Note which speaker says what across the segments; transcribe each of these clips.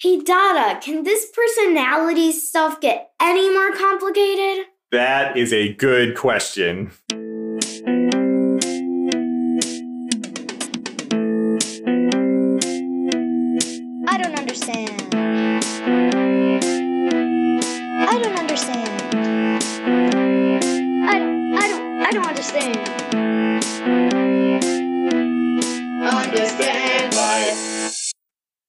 Speaker 1: Hey, Dada, can this personality stuff get any more complicated?
Speaker 2: That is a good question.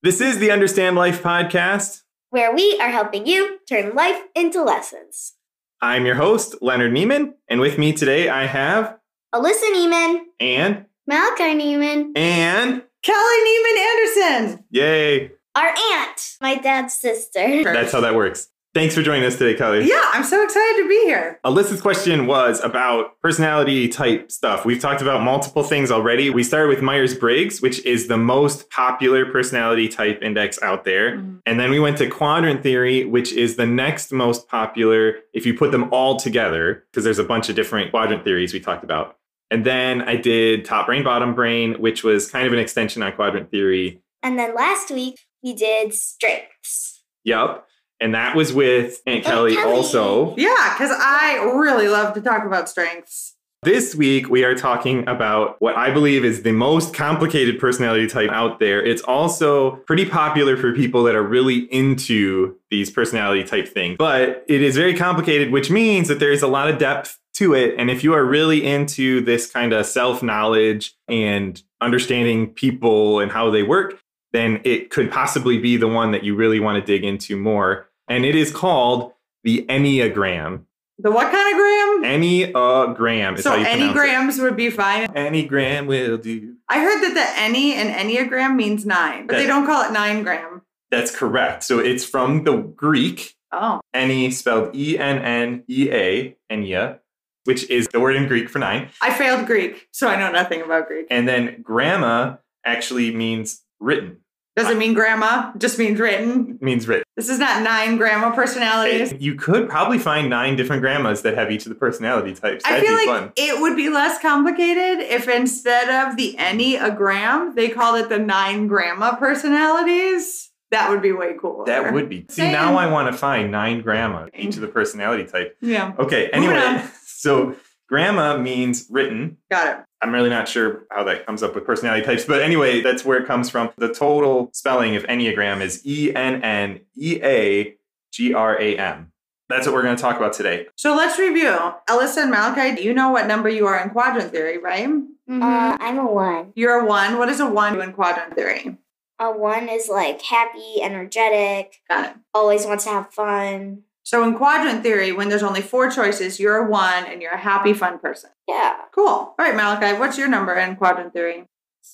Speaker 2: This is the Understand Life podcast.
Speaker 1: Where we are helping you turn life into lessons.
Speaker 2: I'm your host, Leonard Nieman, and with me today I have
Speaker 1: Alyssa Nieman,
Speaker 2: and
Speaker 1: Malachi Nieman,
Speaker 2: and
Speaker 3: Kelly Nieman Anderson.
Speaker 2: yay.
Speaker 1: our aunt, my dad's sister.
Speaker 2: That's how that works. Thanks for joining us today, Kelly.
Speaker 3: Yeah, I'm so excited to be here.
Speaker 2: Alyssa's question was about personality type stuff. We've talked about multiple things already. We started with Myers Briggs, which is the most popular personality type index out there.
Speaker 3: Mhm.
Speaker 2: And then we went to quadrant theory, which is the next most popular if you put them all together, because there's a bunch of different quadrant theories we talked about. And then I did top brain, bottom brain, which was kind of an extension on quadrant theory.
Speaker 1: And then last week we did strengths.
Speaker 2: Yup. And that was with Aunt oh, Kelly,
Speaker 1: Kelly.
Speaker 2: also.
Speaker 3: Yeah, because I really love to talk about strengths.
Speaker 2: This week, we are talking about what I believe is the most complicated personality type out there. It's also pretty popular for people that are really into these personality type things, but it is very complicated, which means that there's a lot of depth to it. And if you are really into this kind of self knowledge and understanding people and how they work, then it could possibly be the one that you really want to dig into more. And it is called the Enneagram.
Speaker 3: The what kind of gram?
Speaker 2: Enneagram is
Speaker 3: so
Speaker 2: how you pronounce it.
Speaker 3: enneagrams would be fine.
Speaker 2: Enneagram will do.
Speaker 3: I heard that the any in enneagram means nine, but they don't call it nine gram.
Speaker 2: That's correct. So it's from the Greek,
Speaker 3: Oh,
Speaker 2: Enne spelled E N N E A, ennea, which is the word in Greek for nine.
Speaker 3: I failed Greek, so I know nothing about Greek.
Speaker 2: And then gramma actually means written.
Speaker 3: Does it mean grandma? Just means written.
Speaker 2: Means written.
Speaker 3: This is not nine grandma personalities.
Speaker 2: You could probably find nine different grandmas that have each of the personality types.
Speaker 3: I
Speaker 2: That'd
Speaker 3: feel
Speaker 2: be
Speaker 3: like
Speaker 2: fun.
Speaker 3: it would be less complicated if instead of the enneagram, they called it the nine grandma personalities. That would be way cooler.
Speaker 2: That would be. See,
Speaker 3: Same.
Speaker 2: now I want to find nine grandma, each of the personality type.
Speaker 3: Yeah,
Speaker 2: Okay, anyway, so grandma means written.
Speaker 3: got it.
Speaker 2: I'm really not sure how that comes up with personality types, but anyway, that's where it comes from. The total spelling of Enneagram is E N N E A G R A M. That's what we're going to talk about today.
Speaker 3: So let's review. Alyssa and Malachi, do you know what number you are in quadrant theory, right?
Speaker 1: Uh, I'm a one.
Speaker 3: You're a one. What is a one in quadrant theory?
Speaker 1: A one is like happy, energetic,
Speaker 3: Got it.
Speaker 1: always wants to have fun.
Speaker 3: So in quadrant theory, when there's only four choices, you're a one and you're a happy, fun person.
Speaker 1: Yeah.
Speaker 3: Cool. All right, Malachi, what's your number in quadrant theory?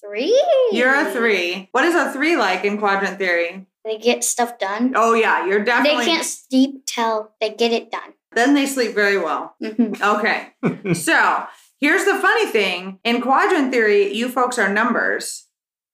Speaker 1: Three.
Speaker 3: You're a three. What is a three like in quadrant theory?
Speaker 1: They get stuff done.
Speaker 3: Oh yeah, you're definitely.
Speaker 1: They can't sleep till they get it done.
Speaker 3: Then they sleep very well.
Speaker 1: Mhm.
Speaker 3: Okay. so here's the funny thing in quadrant theory, you folks are numbers.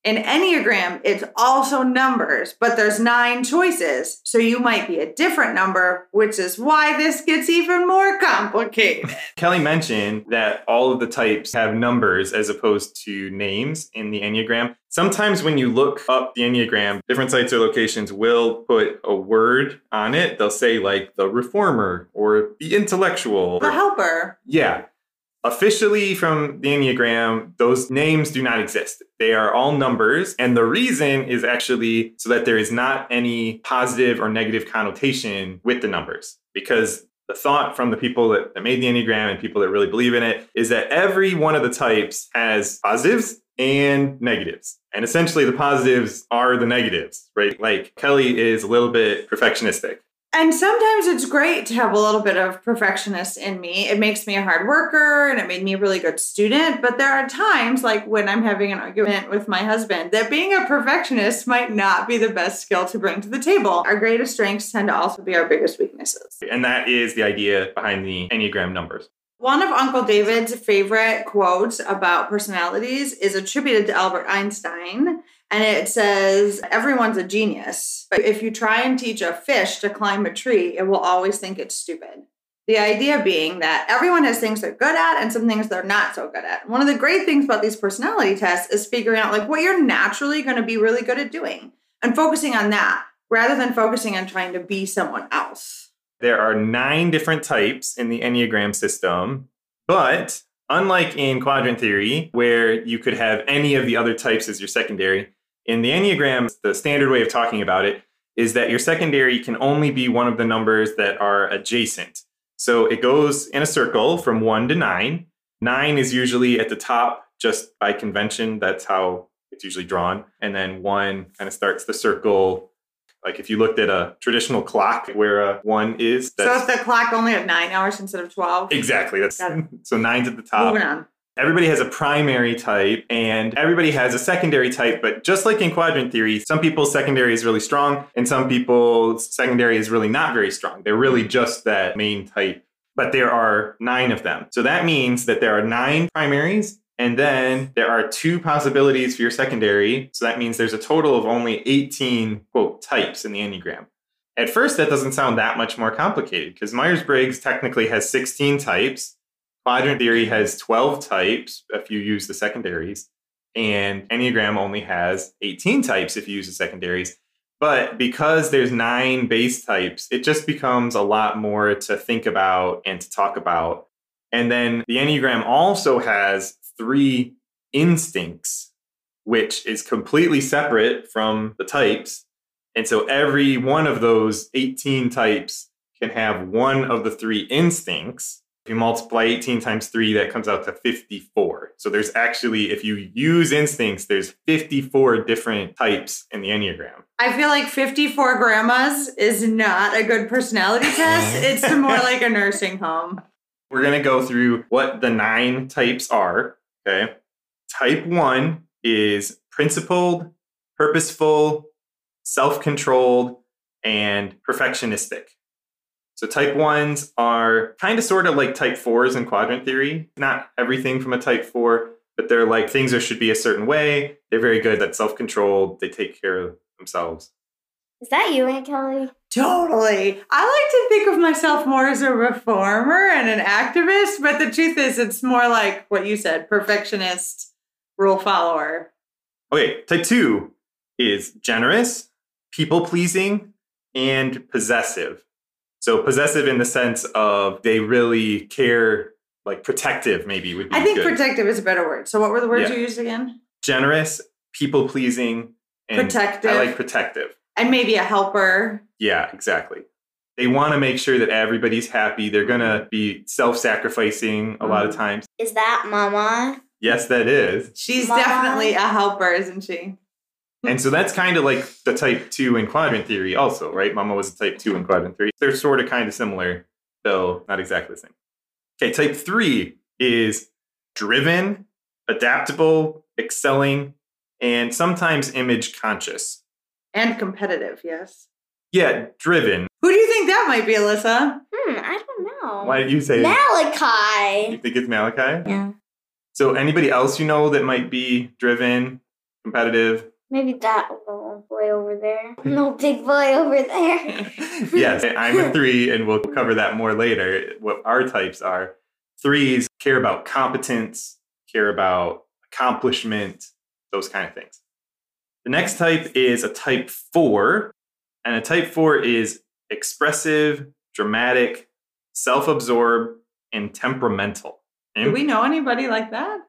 Speaker 3: In Enneagram, it's also numbers, but there's nine choices. So you might be a different number, which is why this gets even more complicated.
Speaker 2: Kelly mentioned that all of the types have numbers as opposed to names in the Enneagram. Sometimes when you look up the Enneagram, different sites or locations will put a word on it. They'll say like the reformer or the intellectual.
Speaker 3: the helper.
Speaker 2: Yeah. Officially from the Enneagram, those names do not exist. They are all numbers. And the reason is actually so that there is not any positive or negative connotation with the numbers. Because the thought from the people that, that made the Enneagram and people that really believe in it is that every one of the types has positives and negatives. And essentially, the positives are the negatives, right? Like Kelly is a little bit perfectionistic.
Speaker 3: And sometimes it's great to have a little bit of perfectionist in me. It makes me a hard worker and it made me a really good student. But there are times, like when I'm having an argument with my husband, that being a perfectionist might not be the best skill to bring to the table. Our greatest strengths tend to also be our biggest weaknesses.
Speaker 2: And that is the idea behind the Enneagram numbers.
Speaker 3: One of Uncle David's favorite quotes about personalities is attributed to Albert Einstein. And it says, Everyone's a genius. But if you try and teach a fish to climb a tree, it will always think it's stupid. The idea being that everyone has things they're good at and some things they're not so good at. One of the great things about these personality tests is figuring out like what you're naturally going to be really good at doing and focusing on that rather than focusing on trying to be someone else.
Speaker 2: There are nine different types in the Enneagram system, but unlike in quadrant theory, where you could have any of the other types as your secondary, in the Enneagram, the standard way of talking about it is that your secondary can only be one of the numbers that are adjacent. So it goes in a circle from one to nine. Nine is usually at the top just by convention. That's how it's usually drawn. And then one kind of starts the circle. Like if you looked at a traditional clock where a one is,
Speaker 3: So if the clock only at nine hours instead of 12?
Speaker 2: exactly that's so nine's at the top.
Speaker 3: Moving on.
Speaker 2: Everybody has a primary type and everybody has a secondary type, but just like in quadrant theory, some people's secondary is really strong and some people's secondary is really not very strong. They're really just that main type, but there are nine of them. So that means that there are nine primaries and then there are two possibilities for your secondary. So that means there's a total of only 18 quote types in the Enneagram. At first, that doesn't sound that much more complicated because Myers Briggs technically has 16 types. Quadrant theory has 12 types if you use the secondaries, and Enneagram only has 18 types if you use the secondaries. But because there's nine base types, it just becomes a lot more to think about and to talk about. And then the Enneagram also has three instincts, which is completely separate from the types. And so every one of those 18 types can have one of the three instincts. If you multiply 18 times 3, that comes out to 54. So there's actually, if you use instincts, there's 54 different types in the Enneagram.
Speaker 3: I feel like 54 grandmas is not a good personality test. It's more like a nursing home.
Speaker 2: We're going to go through what the nine types are. Okay. Type one is principled, purposeful, self controlled, and perfectionistic. So type ones are kind of sort of like type fours in quadrant theory. Not everything from a type four, but they're like things that should be a certain way. They're very good at self controlled. They take care of themselves.
Speaker 1: Is that you, Aunt Kelly?
Speaker 3: Totally. I like to think of myself more as a reformer and an activist, but the truth is, it's more like what you said perfectionist, rule follower.
Speaker 2: Okay, type two is generous, people pleasing, and possessive. So possessive in the sense of they really care, like protective, maybe would be.
Speaker 3: I think
Speaker 2: good.
Speaker 3: protective is a better word. So, what were the words
Speaker 2: Yeah.
Speaker 3: you used again?
Speaker 2: generous, people pleasing, and
Speaker 3: Protective.
Speaker 2: I like protective.
Speaker 3: And maybe a helper.
Speaker 2: Yeah, exactly. They want to make sure that everybody's happy. They're gonna be self-sacrificing a lot of
Speaker 3: Mhm.
Speaker 2: times.
Speaker 1: Is that Mama?
Speaker 2: Yes, that is.
Speaker 3: She's
Speaker 1: Mama.
Speaker 3: definitely a helper, isn't she?
Speaker 2: And so that's kind of like the type two in quadrant theory, also, right? Mama was a type two in quadrant theory. They're sort of kind of similar, though not exactly the same. Okay, type three is driven, adaptable, excelling, and sometimes image conscious.
Speaker 3: And competitive, yes.
Speaker 2: Yeah, driven.
Speaker 3: Who do you think that might be, Alyssa?
Speaker 1: Hmm, I don't know.
Speaker 2: Why did you say
Speaker 1: Malachi?
Speaker 2: you think it's Malachi?
Speaker 1: Yeah.
Speaker 2: So anybody else you know that might be driven, competitive?
Speaker 1: Maybe that little boy over there. No big boy over there.
Speaker 2: yes, I'm a three, and we'll cover that more later. What our types are. Threes care about competence, care about accomplishment, those kind of things. The next type is a type four, and a type four is expressive, dramatic, self absorbed, and temperamental.
Speaker 3: Do we know anybody like that?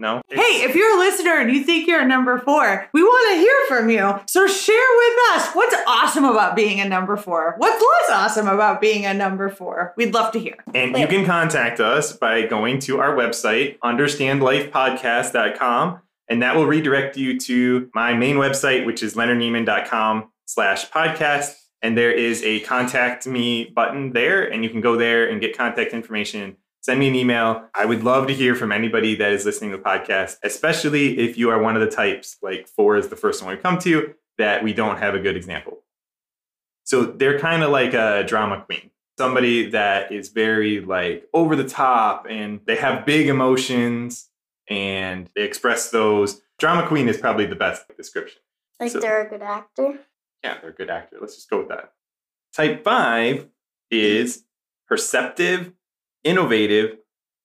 Speaker 2: No?
Speaker 3: Hey, if you're a listener and you think you're a number four, we want to hear from you. So share with us what's awesome about being a number four. What's less awesome about being a number four? We'd love to hear.
Speaker 2: And you can contact us by going to our website, understandlifepodcast.com, and that will redirect you to my main website, which is leonardnieman.com slash podcast. And there is a contact me button there, and you can go there and get contact information. Send me an email. I would love to hear from anybody that is listening to the podcast, especially if you are one of the types, like four is the first one we come to, that we don't have a good example. So they're kind of like a drama queen somebody that is very like over the top and they have big emotions and they express those. Drama queen is probably the best description.
Speaker 1: Like
Speaker 2: So-
Speaker 1: they're a good actor.
Speaker 2: Yeah, they're a good actor. Let's just go with that. Type five is perceptive, innovative,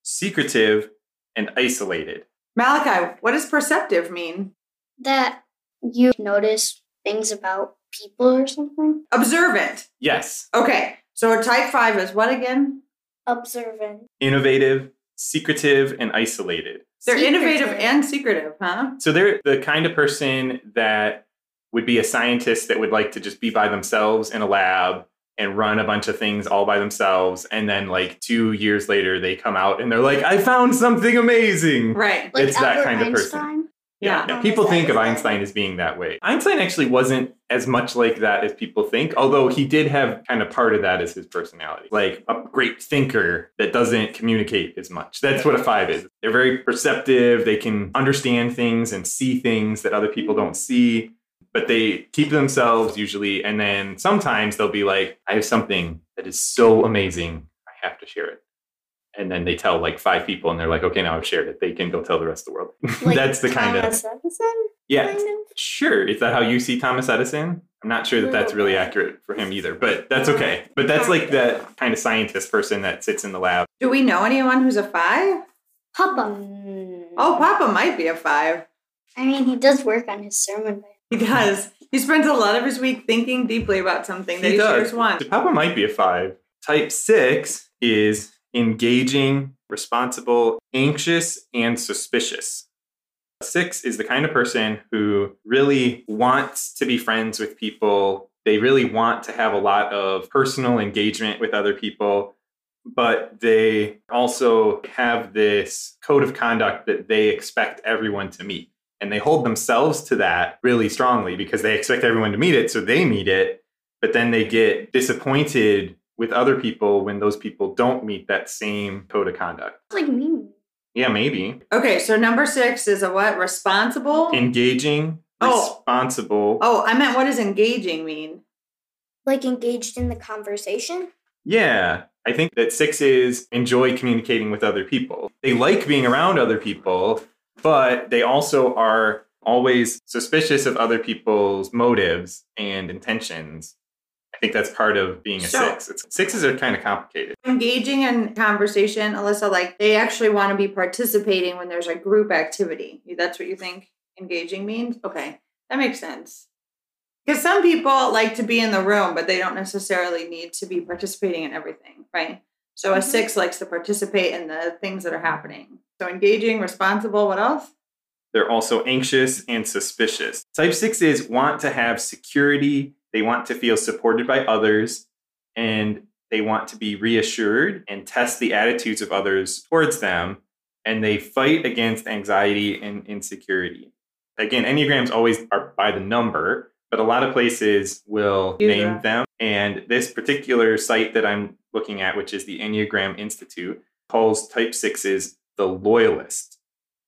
Speaker 2: secretive, and isolated.
Speaker 3: Malachi, what does perceptive mean?
Speaker 1: That you notice things about people or something.
Speaker 3: Observant.
Speaker 2: Yes.
Speaker 3: Okay. So type five is what again?
Speaker 1: Observant.
Speaker 2: Innovative, secretive, and isolated.
Speaker 3: They're innovative and secretive, huh?
Speaker 2: So they're the kind of person that would be a scientist that would like to just be by themselves in a lab and run a bunch of things all by themselves. And then, like, two years later, they come out and they're like, I found something amazing.
Speaker 3: Right.
Speaker 1: Like
Speaker 2: It's that
Speaker 1: Albert
Speaker 2: kind of person.
Speaker 1: Einstein.
Speaker 2: Yeah.
Speaker 1: Yeah.
Speaker 2: People think of
Speaker 1: Einstein.
Speaker 2: Einstein as being that way. Einstein actually wasn't as much like that as people think, although he did have kind of part of that as his personality. Like a great thinker that doesn't communicate as much. That's what a five is. They're very perceptive, they can understand things and see things that other people don't see, but they keep themselves usually. And then sometimes they'll be like, I have something that is so amazing, I have to share it. And then they tell like five people, and they're like, okay, now I've shared it. They can go tell the rest of the world.
Speaker 1: Like
Speaker 2: That's the kind of
Speaker 1: Thomas Edison,
Speaker 2: yeah,
Speaker 1: kind of.
Speaker 2: sure. Is that how you see Thomas Edison? I'm not sure that that's really accurate for him either, but that's okay. But that's like that kind of scientist person that sits in the lab.
Speaker 3: Do we know anyone who's a five?
Speaker 1: Papa.
Speaker 3: Oh, Papa might be a five.
Speaker 1: I mean, he does work on his sermon.
Speaker 3: He does. He spends a lot of his week thinking deeply about something that he, shares once.
Speaker 2: So Papa might be a five. Type six is engaging, responsible, anxious, and suspicious. Six is the kind of person who really wants to be friends with people. They really want to have a lot of personal engagement with other people, but they also have this code of conduct that they expect everyone to meet. And they hold themselves to that really strongly because they expect everyone to meet it, so they meet it. But then they get disappointed with other people when those people don't meet that same code of conduct.
Speaker 1: It's like me.
Speaker 2: Yeah, maybe.
Speaker 3: Okay, so number six is a what? Responsible?
Speaker 2: Engaging,
Speaker 3: Oh.
Speaker 2: responsible.
Speaker 3: oh, I meant what does engaging mean?
Speaker 1: Like engaged in the conversation.
Speaker 2: Yeah, I think that sixes enjoy communicating with other people. They like being around other people, but they also are always suspicious of other people's motives and intentions. I think that's part of being a
Speaker 3: So-
Speaker 2: six. It's, sixes are kind of complicated.
Speaker 3: Engaging in conversation, Alyssa, like they actually want to be participating when there's a group activity. That's what you think engaging means? Okay, that makes sense. Because some people like to be in the room, but they don't necessarily need to be participating in everything, right? So a
Speaker 1: Mhm.
Speaker 3: six likes to participate in the things that are happening. So engaging, responsible, what else?
Speaker 2: They're also anxious and suspicious. Type sixes want to have security, they want to feel supported by others, and they want to be reassured and test the attitudes of others towards them. And they fight against anxiety and insecurity. Again, Enneagrams always are by the number, but a lot of places will
Speaker 3: Do
Speaker 2: name them. And this particular site that I'm looking at, which is the Enneagram Institute, calls type sixes the loyalist.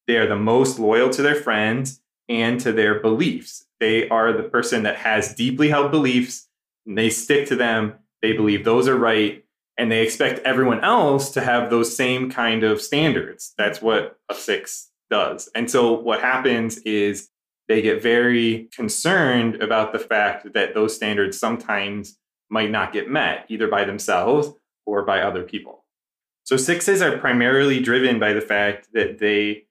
Speaker 2: They are the most loyal to their friends and to their beliefs. They are the person that has deeply held beliefs and they stick to them. They believe those are right and they expect everyone else to have those same kind of standards. That's what a six does. And so what happens is they get very concerned about the fact that those standards sometimes might not get met either by themselves or by other people. So sixes are primarily driven by the fact that they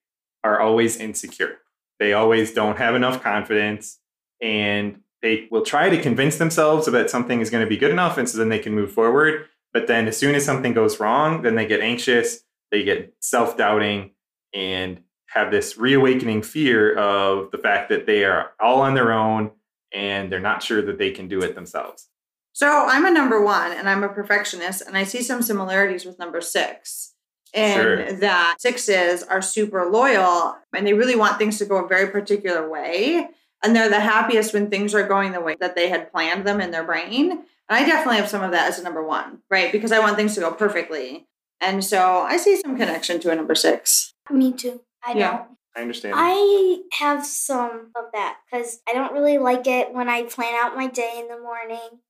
Speaker 2: are always insecure. They always don't have enough confidence and they will try to convince themselves that something is going to be good enough and so then they can move forward. But then as soon as something goes wrong, then they get anxious, they get self doubting, and have this reawakening fear of the fact that they are all on their own and they're not sure that they can do it themselves.
Speaker 3: So I'm a number one and I'm a perfectionist, and I see some similarities with number six. And
Speaker 2: Sure.
Speaker 3: that sixes are super loyal and they really want things to go a very particular way. And they're the happiest when things are going the way that they had planned them in their brain. And I definitely have some of that as a number one, right? Because I want things to go perfectly. And so I see some connection to a number six.
Speaker 1: Me too. I
Speaker 3: Yeah.
Speaker 1: don't.
Speaker 2: I understand.
Speaker 1: I have some of that because I don't really like it when I plan out my day in the morning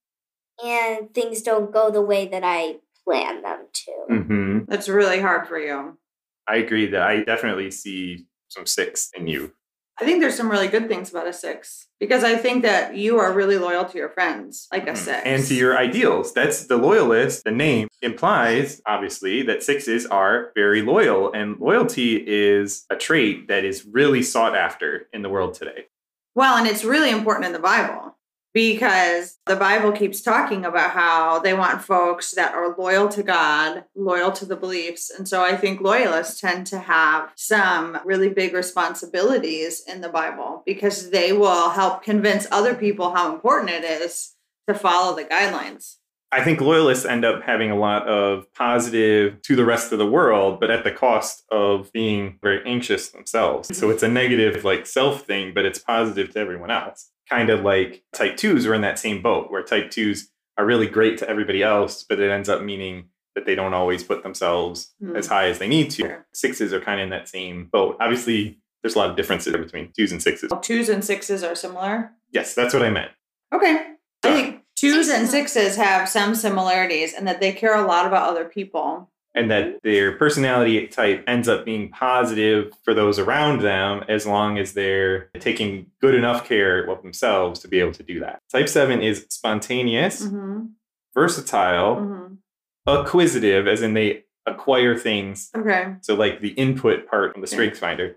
Speaker 1: and things don't go the way that I plan them to.
Speaker 2: hmm
Speaker 3: That's really hard for you.
Speaker 2: I agree that I definitely see some six in you.
Speaker 3: I think there's some really good things about a six because I think that you are really loyal to your friends, like a
Speaker 2: Mhm.
Speaker 3: six.
Speaker 2: And to your ideals. That's the loyalist. The name implies, obviously, that sixes are very loyal. And loyalty is a trait that is really sought after in the world today.
Speaker 3: Well, and it's really important in the Bible because the Bible keeps talking about how they want folks that are loyal to God, loyal to the beliefs. And so I think loyalists tend to have some really big responsibilities in the Bible because they will help convince other people how important it is to follow the guidelines.
Speaker 2: I think loyalists end up having a lot of positive to the rest of the world, but at the cost of being very anxious themselves. So it's a negative, like self thing, but it's positive to everyone else. Kind of like type twos are in that same boat where type twos are really great to everybody else, but it ends up meaning that they don't always put themselves
Speaker 3: Hmm.
Speaker 2: as high as they need to. Sixes are kind of in that same boat. Obviously, there's a lot of differences between twos and sixes.
Speaker 3: Twos and sixes are similar.
Speaker 2: Yes, that's what I meant.
Speaker 3: Okay. I think twos and
Speaker 1: sixes
Speaker 3: have some similarities and that they care a lot about other people.
Speaker 2: And that their personality type ends up being positive for those around them as long as they're taking good enough care of themselves to be able to do that. Type 7 is spontaneous,
Speaker 3: Mm-hmm.
Speaker 2: versatile,
Speaker 3: Mm-hmm.
Speaker 2: acquisitive, as in they acquire things.
Speaker 3: Okay.
Speaker 2: So, like the input part of the strengths finder,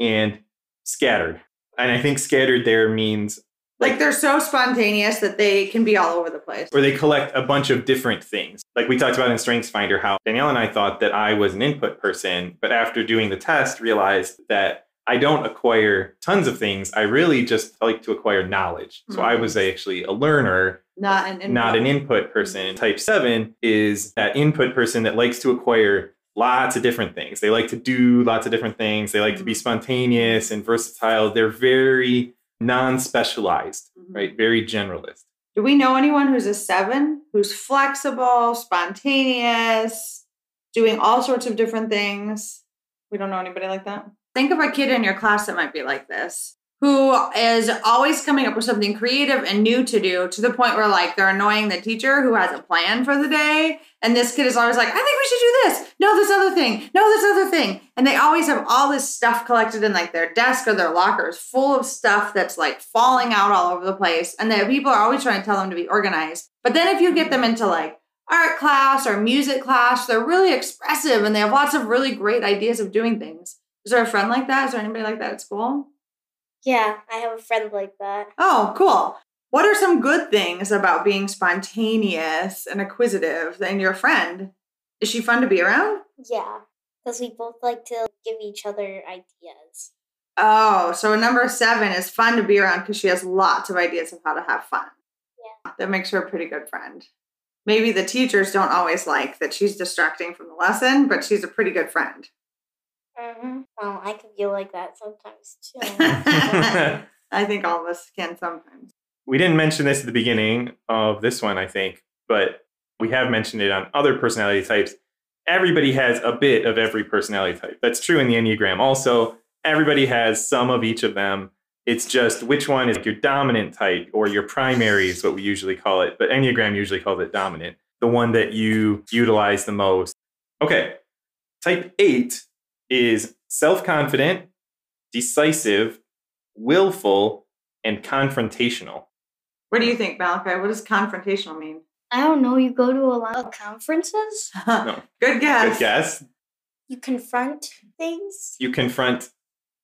Speaker 2: and scattered. And I think scattered there means
Speaker 3: Like they're so spontaneous that they can be all over the place.
Speaker 2: or they collect a bunch of different things. Like we talked about in Strengths Finder, how Danielle and I thought that I was an input person, but after doing the test, realized that I don't acquire tons of things. I really just like to acquire knowledge. So I was mm-hmm. actually a learner,
Speaker 3: Not an input.
Speaker 2: not an input person. Type seven is that input person that likes to acquire lots of different things. They like to do lots of different things. They like to be mm-hmm. spontaneous and versatile. They're very non specialized,
Speaker 3: Mhm.
Speaker 2: right? Very generalist.
Speaker 3: Do we know anyone who's a seven who's flexible, spontaneous, doing all sorts of different things? We don't know anybody like that. Think of a kid in your class that might be like this, who is always coming up with something creative and new to do to the point where like they're annoying the teacher who has a plan for the day. And this kid is always like, I think we should do this. No, this other thing. No, this other thing. And they always have all this stuff collected in like their desk or their lockers full of stuff that's like falling out all over the place. And that people are always trying to tell them to be organized. But then if you get them into like art class or music class, they're really expressive and they have lots of really great ideas of doing things. Is there a friend like that? Is there anybody like that at school?
Speaker 1: Yeah, I have a friend like that.
Speaker 3: Oh, cool. What are some good things about being spontaneous and acquisitive and your friend? Is she fun to be around?
Speaker 1: Yeah, because we both like to give each other ideas.
Speaker 3: Oh, so number seven is fun to be around because she has lots of ideas of how to have fun.
Speaker 1: Yeah.
Speaker 3: That makes her a pretty good friend. Maybe the teachers don't always like that she's distracting from the lesson, but she's a pretty good friend.
Speaker 1: Mm-hmm. Well, I can feel like that sometimes too.
Speaker 3: I think all of us can sometimes.
Speaker 2: we didn't mention this at the beginning of this one, I think, but we have mentioned it on other personality types. Everybody has a bit of every personality type. That's true in the Enneagram. Also, everybody has some of each of them. It's just which one is your dominant type or your primary is what we usually call it, but Enneagram usually calls it dominant, the one that you utilize the most. Okay, type eight is self confident, decisive, willful, and confrontational.
Speaker 3: What do you think, Malachi? What does confrontational mean?
Speaker 1: I don't know. You go to a lot of conferences.
Speaker 3: Good guess.
Speaker 2: Good guess.
Speaker 1: You confront things.
Speaker 2: You confront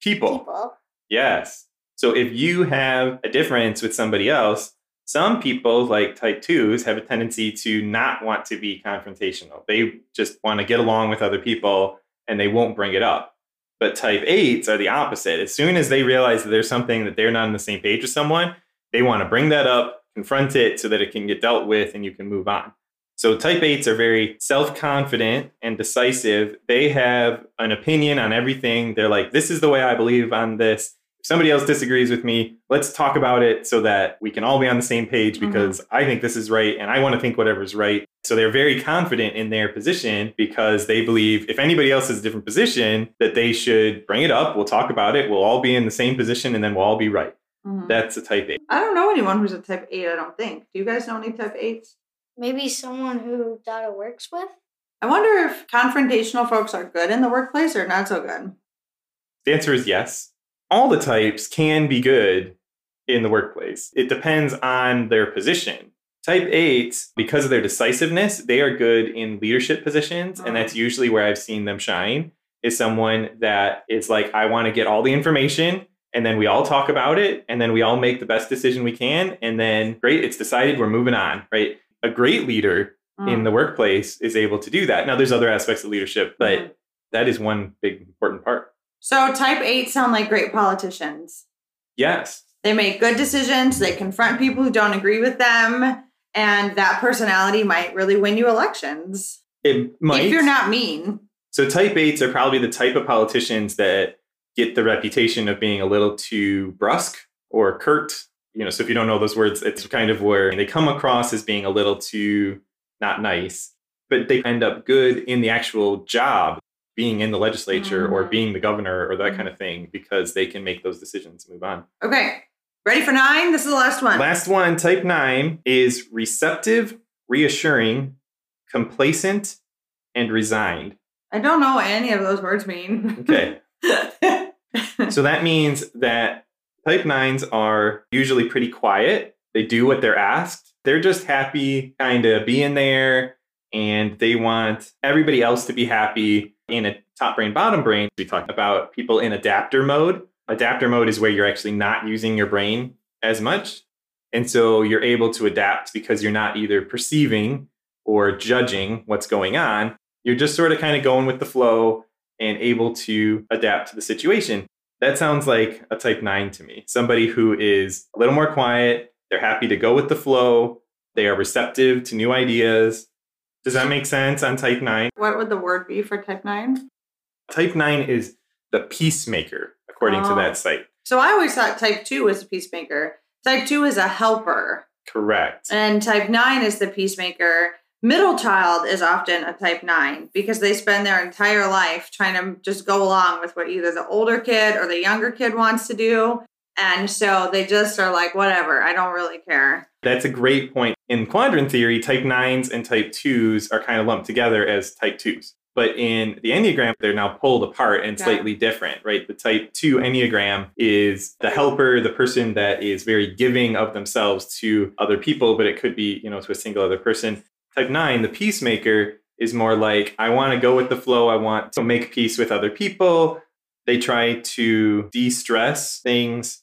Speaker 2: people.
Speaker 1: People.
Speaker 2: Yes. So if you have a difference with somebody else, some people, like type twos, have a tendency to not want to be confrontational. They just want to get along with other people and they won't bring it up. But type eights are the opposite. As soon as they realize that there's something that they're not on the same page with someone, they want to bring that up, confront it so that it can get dealt with and you can move on. So type eights are very self-confident and decisive. They have an opinion on everything. They're like, this is the way I believe on this. If somebody else disagrees with me, let's talk about it so that we can all be on the same page
Speaker 3: Mhm.
Speaker 2: because I think this is right and I want to think whatever's right. So they're very confident in their position because they believe if anybody else has a different position, that they should bring it up. We'll talk about it. We'll all be in the same position and then we'll all be right.
Speaker 3: Mhm.
Speaker 2: That's a type eight.
Speaker 3: I don't know anyone who's a type eight, I don't think. Do you guys know any type eights?
Speaker 1: Maybe someone who Dada works with.
Speaker 3: I wonder if confrontational folks are good in the workplace or not so good.
Speaker 2: The answer is yes. All the types can be good in the workplace. It depends on their position. Type 8, because of their decisiveness, they are good in leadership positions, and that's usually where I've seen them shine. Is someone that is like, I want to get all the information and then we all talk about it and then we all make the best decision we can and then great it's decided we're moving on right a great leader
Speaker 3: Mm.
Speaker 2: in the workplace is able to do that now there's other aspects of leadership but
Speaker 3: Mhm.
Speaker 2: that is one big important part
Speaker 3: So type eight sound like great politicians.
Speaker 2: yes.
Speaker 3: They make good decisions. They confront people who don't agree with them, and that personality might really win you elections.
Speaker 2: It might.
Speaker 3: If you're not mean.
Speaker 2: so type 8s are probably the type of politicians that get the reputation of being a little too brusque or curt. You know so if you don't know those words it's kind of where they come across as being a little too not nice. But they end up good in the actual job being in the legislature or
Speaker 3: Mm.
Speaker 2: being the governor or that
Speaker 3: Mm.
Speaker 2: kind of thing because they can make those decisions and move on
Speaker 3: Okay, ready for nine? This is the last one.
Speaker 2: last one type 9 is receptive reassuring complacent and resigned
Speaker 3: I don't know what any of those words mean.
Speaker 2: okay So that means that type nines are usually pretty quiet. They do what they're asked. They're just happy kind of being there and they want everybody else to be happy in a top brain, bottom brain. We talked about people in adapter mode. Adapter mode is where you're actually not using your brain as much. And so you're able to adapt because you're not either perceiving or judging what's going on. You're just sort of kind of going with the flow and able to adapt to the situation. That sounds like a type 9 to me. Somebody who is a little more quiet, they're happy to go with the flow, they are receptive to new ideas. Does that make sense on type 9?
Speaker 3: what would the word be for type nine?
Speaker 2: Type 9 is the peacemaker, according to
Speaker 3: Oh.
Speaker 2: that site.
Speaker 3: So I always thought type two was a peacemaker. Type two is a helper.
Speaker 2: Correct.
Speaker 3: And type nine is the peacemaker. Middle child is often a type nine because they spend their entire life trying to just go along with what either the older kid or the younger kid wants to do. And so they just are like, whatever, I don't really care.
Speaker 2: That's a great point. In quadrant theory, type 9s and type 2s are kind of lumped together as type 2s. But in the Enneagram, they're now pulled apart and
Speaker 3: Yeah.
Speaker 2: slightly different, right? The type 2 Enneagram is the helper, the person that is very giving of themselves to other people, but it could be, you know, to a single other person. Type 9, the peacemaker, is more like, I want to go with the flow. I want to make peace with other people. They try to de stress things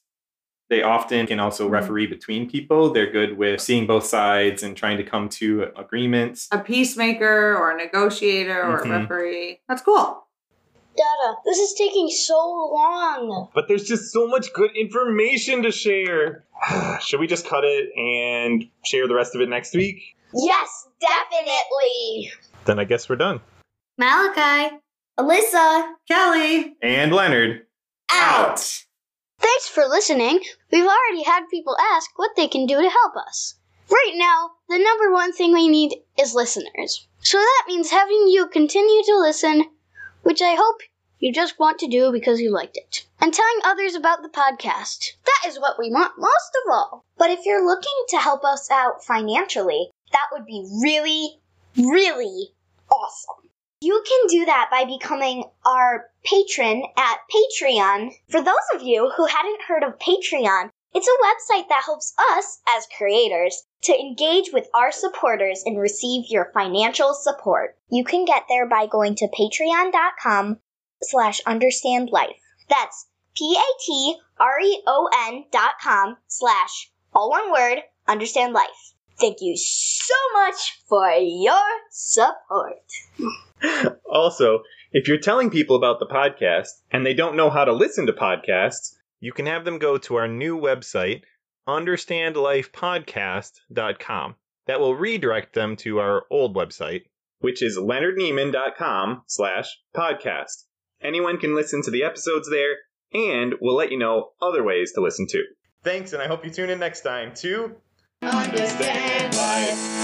Speaker 2: they often can also
Speaker 3: Mhm.
Speaker 2: referee between people. They're good with seeing both sides and trying to come to agreements.
Speaker 3: A peacemaker or a negotiator or
Speaker 2: Mhm.
Speaker 3: a referee. That's cool.
Speaker 4: Dada, this is taking so long.
Speaker 5: But there's just so much good information to share. Should we just cut it and share the rest of it next week?
Speaker 4: Yes, definitely.
Speaker 5: Then I guess we're done.
Speaker 1: Malachi, Alyssa,
Speaker 3: Kelly.
Speaker 2: And Leonard,
Speaker 1: out.
Speaker 4: Thanks for listening. We've already had people ask what they can do to help us. Right now, the number one thing we need is listeners. So that means having you continue to listen, which I hope you just want to do because you liked it, and telling others about the podcast. That is what we want most of all. But if you're looking to help us out financially, that would be really, really awesome. You can do that by becoming our patron at Patreon. For those of you who hadn't heard of Patreon, it's a website that helps us as creators to engage with our supporters and receive your financial support. You can get there by going to patreon.com slash understand life. That's P-A-T-R-E-O-N dot com slash all one word understand life. Thank you so much for your support.
Speaker 5: Also, if you're telling people about the podcast and they don't know how to listen to podcasts, you can have them go to our new website, understandlifepodcast.com. That will redirect them to our old website, which is leonardnieman.com slash podcast. Anyone can listen to the episodes there, and we'll let you know other ways to listen to. Thanks, and I hope you tune in next time to
Speaker 4: Understand life.